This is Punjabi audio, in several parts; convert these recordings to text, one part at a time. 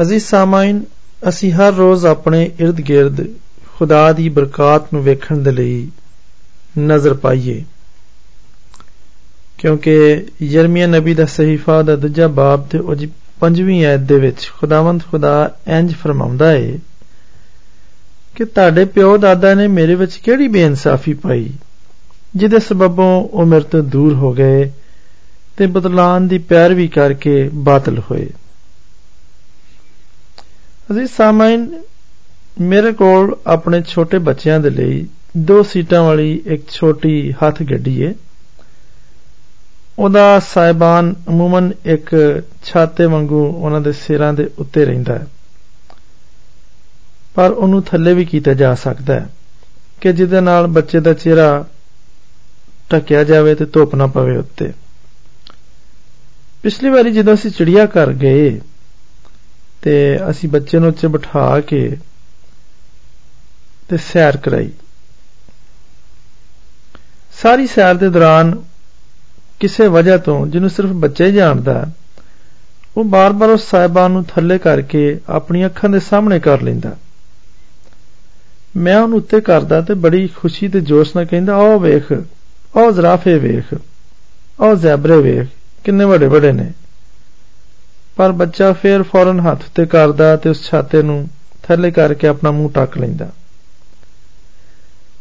ਅਜ਼ੀਜ਼ ਸਾਮਾਈਨ, ਅਸੀਂ ਹਰ ਰੋਜ਼ ਆਪਣੇ ird-gird ਖੁਦਾ ਦੀ ਬਰਕਤ ਨੂੰ ਵੇਖਣ ਦੇ ਲਈ ਨਜ਼ਰ ਪਾਈਏ। ਕਿਉਂਕਿ ਯਰਮੀਆ ਨਬੀ ਦਾ ਸਹੀਫਾ ਦਾ ਦੂਜਾ ਬਾਬ ਤੇ ਉਹਦੀ ਪੰਜਵੀਂ ਆਇਤ ਦੇ ਵਿੱਚ ਖੁਦਾਵੰਦ ਖੁਦਾ ਇੰਜ ਫਰਮਾਉਂਦਾ ਹੈ ਕਿ ਤੁਹਾਡੇ ਪਿਓ ਦਾਦਾ ਨੇ ਮੇਰੇ ਵਿੱਚ ਕਿਹੜੀ ਬੇਇਨਸਾਫੀ ਪਾਈ, ਜਿਹਦੇ ਸਬਬੋਂ ਉਹ ਮੇਰੇ ਤੋਂ ਦੂਰ ਹੋ ਗਏ ਤੇ ਬਦਲਾਨ ਦੀ ਪੈਰਵੀ ਕਰਕੇ ਬਾਤਲ ਹੋਏ। ਅਜ਼ੀਜ਼ ਸਾਮਾਈਨ ਮੇਰੇ ਕੋਲ ਆਪਣੇ ਛੋਟੇ ਬੱਚਿਆਂ ਦੇ ਲਈ ਦੋ ਸੀਟਾਂ ਵਾਲੀ ਇੱਕ ਛੋਟੀ ਹੱਥ ਗੱਡੀ ਹੈ ਉਹਦਾ ਸਾਇਬਾਨ ਅਮੂਮਨ ਇੱਕ ਛਾਤੇ ਵਾਂਗੂ ਉਹਨਾਂ ਦੇ ਸਿਰਾਂ ਦੇ ਉੱਤੇ ਰਹਿੰਦਾ ਹੈ। ਪਰ ਉਹਨੂੰ ਥੱਲੇ ਵੀ ਕੀਤਾ ਜਾ ਸਕਦਾ ਹੈ ਕਿ ਜਿਹਦੇ ਨਾਲ ਬੱਚੇ ਦਾ ਚਿਹਰਾ ਟਕਿਆ ਜਾਵੇ ਤੇ ਧੁੱਪ ਨਾ ਪਵੇ ਉੱਤੇ। ਪਿਛਲੀ ਵਾਰੀ ਜਦੋਂ ਅਸੀਂ ਚਿੜੀਆ ਘਰ ਗਏ ਤੇ ਅਸੀਂ ਬੱਚੇ ਨੂੰ ਉੱਤੇ ਬਿਠਾ ਕੇ ਤੇ ਸੈਰ ਕਰਾਈ। ਸਾਰੀ ਸੈਰ ਦੇ ਦੌਰਾਨ ਕਿਸੇ ਵਜ੍ਹਾ ਤੋਂ ਜਿਹਨੂੰ ਸਿਰਫ ਬੱਚਾ ਹੀ ਜਾਣਦਾ, ਉਹ ਬਾਰ-ਬਾਰ ਉਸ ਸਾਹਿਬਾਨ ਨੂੰ ਥੱਲੇ ਕਰਕੇ ਆਪਣੀ ਅੱਖਾਂ ਦੇ ਸਾਹਮਣੇ ਕਰ ਲੈਂਦਾ। ਮੈਂ ਉਹਨੂੰ ਉੱਤੇ ਕਰਦਾ ਤੇ ਬੜੀ ਖੁਸ਼ੀ ਤੇ ਜੋਸ਼ ਨਾਲ ਕਹਿੰਦਾ ਆਹ ਵੇਖ ਆਹ ਜ਼ਰਾਫੇ ਵੇਖ ਆਹ ਜ਼ੈਬਰੇ ਵੇਖ, ਕਿੰਨੇ ਵੱਡੇ ਵੱਡੇ ਨੇ। ਪਰ ਬੱਚਾ ਫੇਰ ਫੌਰਨ ਹੱਥ ਤੇ ਕਰਦਾ ਤੇ ਉਸ ਛਾਤੇ ਨੂੰ ਥੱਲੇ ਕਰਕੇ ਆਪਣਾ ਮੂੰਹ ਟੱਕ ਲੈਂਦਾ।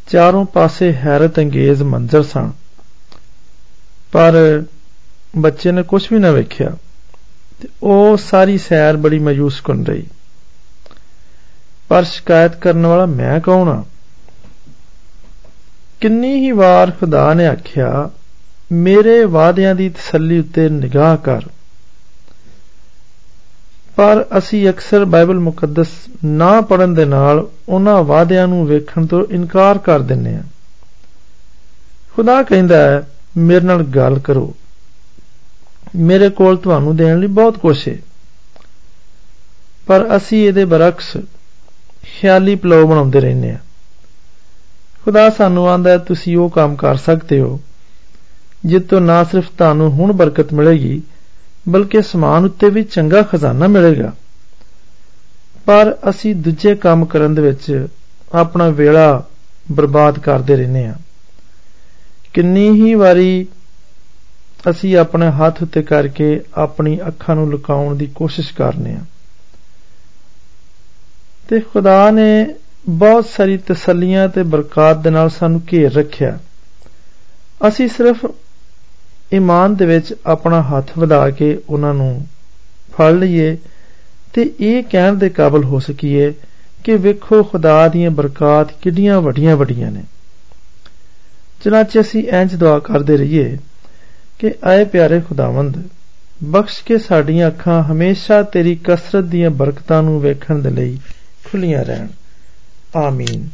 ਚਾਰੋਂ ਪਾਸੇ ਹੈਰਤ ਅੰਗੇਜ਼ ਮੰਜ਼ਰ ਸਨ। ਪਰ ਬੱਚੇ ਨੇ ਕੁਝ ਵੀ ਨਾ ਵੇਖਿਆ ਤੇ ਉਹ ਸਾਰੀ ਸੈਰ ਬੜੀ ਮਾਯੂਸ ਕਰਨ ਰਹੀ। ਪਰ ਸ਼ਿਕਾਇਤ ਕਰਨ ਵਾਲਾ ਮੈਂ ਕੌਣ ਆ? ਕਿੰਨੀ ਹੀ ਵਾਰ ਖੁਦਾ ਨੇ ਆਖਿਆ, ਮੇਰੇ ਵਾਅਦਿਆਂ ਦੀ ਤਸੱਲੀ ਉੱਤੇ ਨਿਗਾਹ ਕਰ। ਪਰ ਅਸੀਂ ਅਕਸਰ ਬਾਈਬਲ ਮੁਕੱਦਸ ਨਾ ਪੜਨ ਦੇ ਨਾਲ ਉਹਨਾਂ ਵਾਅਦਿਆਂ ਨੂੰ ਵੇਖਣ ਤੋਂ ਇਨਕਾਰ ਕਰ ਦਿੰਨੇ ਆ ਖੁਦਾ ਕਹਿੰਦਾ ਹੈ, ਮੇਰੇ ਨਾਲ ਗੱਲ ਕਰੋ। ਮੇਰੇ ਕੋਲ ਤੁਹਾਨੂੰ ਦੇਣ ਲਈ ਬਹੁਤ ਕੁਝ ਹੈ। ਪਰ ਅਸੀਂ ਇਹਦੇ ਬਰਖਸ ਖਿਆਲੀ ਪਲਾਉ ਬਣਾਉਂਦੇ ਰਹਿੰਦੇ ਆ ਖੁਦਾ ਸਾਨੂੰ ਆਂਦਾ ਤੁਸੀਂ ਉਹ ਕੰਮ ਕਰ ਸਕਦੇ ਹੋ ਜਿੱਤੋਂ ਨਾ ਸਿਰਫ ਤੁਹਾਨੂੰ ਹੁਣ ਬਰਕਤ ਮਿਲੇਗੀ ਬਲਕਿ ਸਮਾਨ ਉੱਤੇ ਵੀ ਚੰਗਾ ਖਜ਼ਾਨਾ ਮਿਲੇਗਾ। ਪਰ ਅਸੀਂ ਦੂਜੇ ਕੰਮ ਕਰਨ ਦੇ ਵਿੱਚ ਆਪਣਾ ਵੇਲਾ ਬਰਬਾਦ ਕਰਦੇ ਰਹਿੰਦੇ ਹਾਂ। ਕਿੰਨੀ ਹੀ ਵਾਰੀ ਅਸੀਂ ਆਪਣੇ ਹੱਥ ਉੱਤੇ ਕਰਕੇ ਆਪਣੀ ਅੱਖਾਂ ਨੂੰ ਲੁਕਾਉਣ ਦੀ ਕੋਸ਼ਿਸ਼ ਕਰਨੇ ਆ ਤੇ ਖੁਦਾ ਨੇ ਬਹੁਤ ਸਾਰੀ ਤਸੱਲੀਆਂ ਤੇ ਬਰਕਤ ਦੇ ਨਾਲ ਸਾਨੂੰ ਘੇਰ ਰੱਖਿਆ। ਅਸੀਂ ਸਿਰਫ ਈਮਾਨ ਦੇ ਵਿੱਚ ਆਪਣਾ ਹੱਥ ਵਧਾ ਕੇ ਉਹਨਾਂ ਨੂੰ ਫੜ ਲਈਏ ਤੇ ਇਹ ਕਹਿਣ ਦੇ ਕਾਬਲ ਹੋ ਸਕੀਏ ਕਿ ਵੇਖੋ ਖੁਦਾ ਦੀਆਂ ਬਰਕات ਕਿੰਨੀਆਂ ਵੱਡੀਆਂ ਵੱਡੀਆਂ ਨੇ। ਚਨਾਚੇ ਅਸੀਂ ਇੰਜ ਦੁਆ ਕਰਦੇ ਰਹੀਏ ਕਿ ਆਏ ਪਿਆਰੇ ਖੁਦਾਵੰਦ, ਬਖਸ਼ ਕੇ ਸਾਡੀਆਂ ਅੱਖਾਂ ਹਮੇਸ਼ਾ ਤੇਰੀ ਕਸਰਤ ਦੀਆਂ ਬਰਕਤਾਂ ਨੂੰ ਵੇਖਣ ਦੇ ਲਈ ਖੁੱਲੀਆਂ ਰਹਿਣ। ਆਮੀਨ।